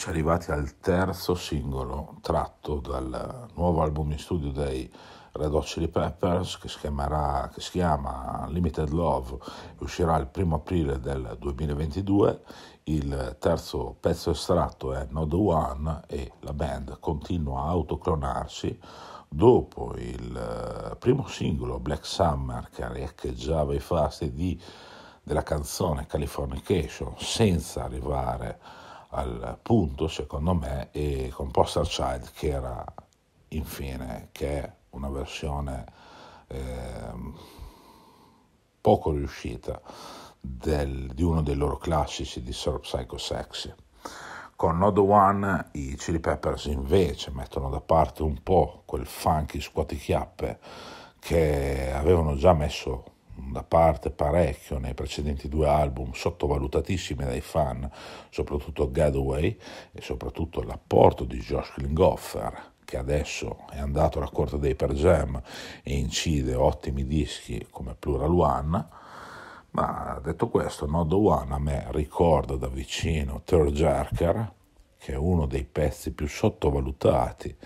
eccoci arrivati al terzo singolo tratto dal nuovo album in studio dei Red Hot Chili Peppers che si, chiamerà, che si chiama Limited Love uscirà il primo aprile del 2022. Il terzo pezzo estratto è Not The One e la band continua a autoclonarsi dopo il primo singolo Black Summer che riecheggiava i fasti di, della canzone Californication senza arrivare al punto, secondo me, e con Postal Child che era infine, che è una versione eh, poco riuscita del, di uno dei loro classici di Surf Psycho Sexy. Con The One i Chili Peppers invece mettono da parte un po' quel funky scuotichiappe che avevano già messo da parte parecchio nei precedenti due album, sottovalutatissimi dai fan, soprattutto Gadaway e soprattutto l'apporto di Josh Klinghoffer, che adesso è andato alla corte dei Per Jam e incide ottimi dischi come Plural One. Ma detto questo, No The One a me ricorda da vicino Third Jerker, che è uno dei pezzi più sottovalutati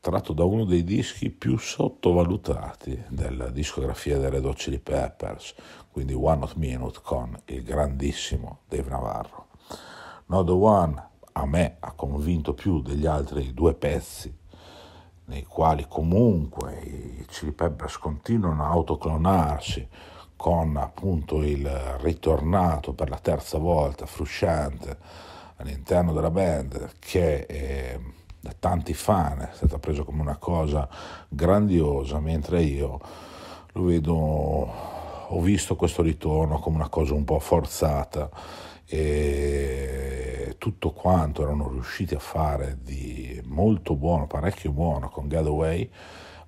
tratto da uno dei dischi più sottovalutati della discografia dei Red Chili Peppers, quindi One Hot Minute con il grandissimo Dave Navarro. No The One a me ha convinto più degli altri due pezzi nei quali comunque i Chili Peppers continuano a autoclonarsi con appunto il ritornato per la terza volta frusciante all'interno della band che è da tanti fan, è stata presa come una cosa grandiosa, mentre io lo vedo, ho visto questo ritorno come una cosa un po' forzata e tutto quanto erano riusciti a fare di molto buono, parecchio buono con Getaway,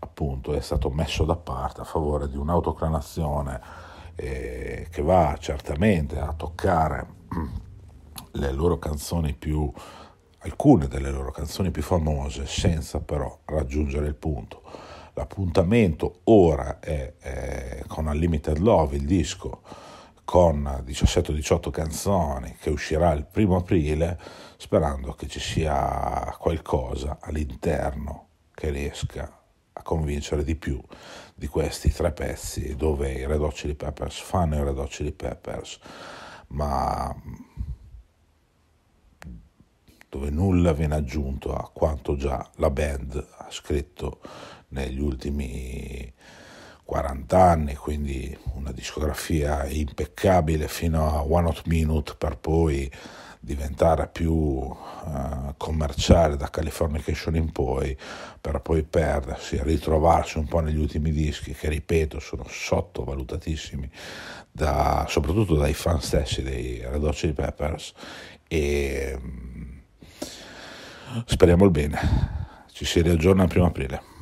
appunto è stato messo da parte a favore di un'autoclanazione eh, che va certamente a toccare le loro canzoni più alcune delle loro canzoni più famose senza però raggiungere il punto. L'appuntamento ora è, è con Unlimited Love, il disco con 17-18 canzoni che uscirà il primo aprile, sperando che ci sia qualcosa all'interno che riesca a convincere di più di questi tre pezzi dove i Red Hot Peppers fanno i Red Hot Peppers, ma dove nulla viene aggiunto a quanto già la band ha scritto negli ultimi 40 anni, quindi una discografia impeccabile fino a One Hot Minute per poi diventare più uh, commerciale da Californication in poi, per poi perdersi, ritrovarsi un po' negli ultimi dischi che, ripeto, sono sottovalutatissimi, da, soprattutto dai fan stessi dei Red Hot Chili Peppers e Speriamo il bene. Ci si riaggiorna il primo aprile.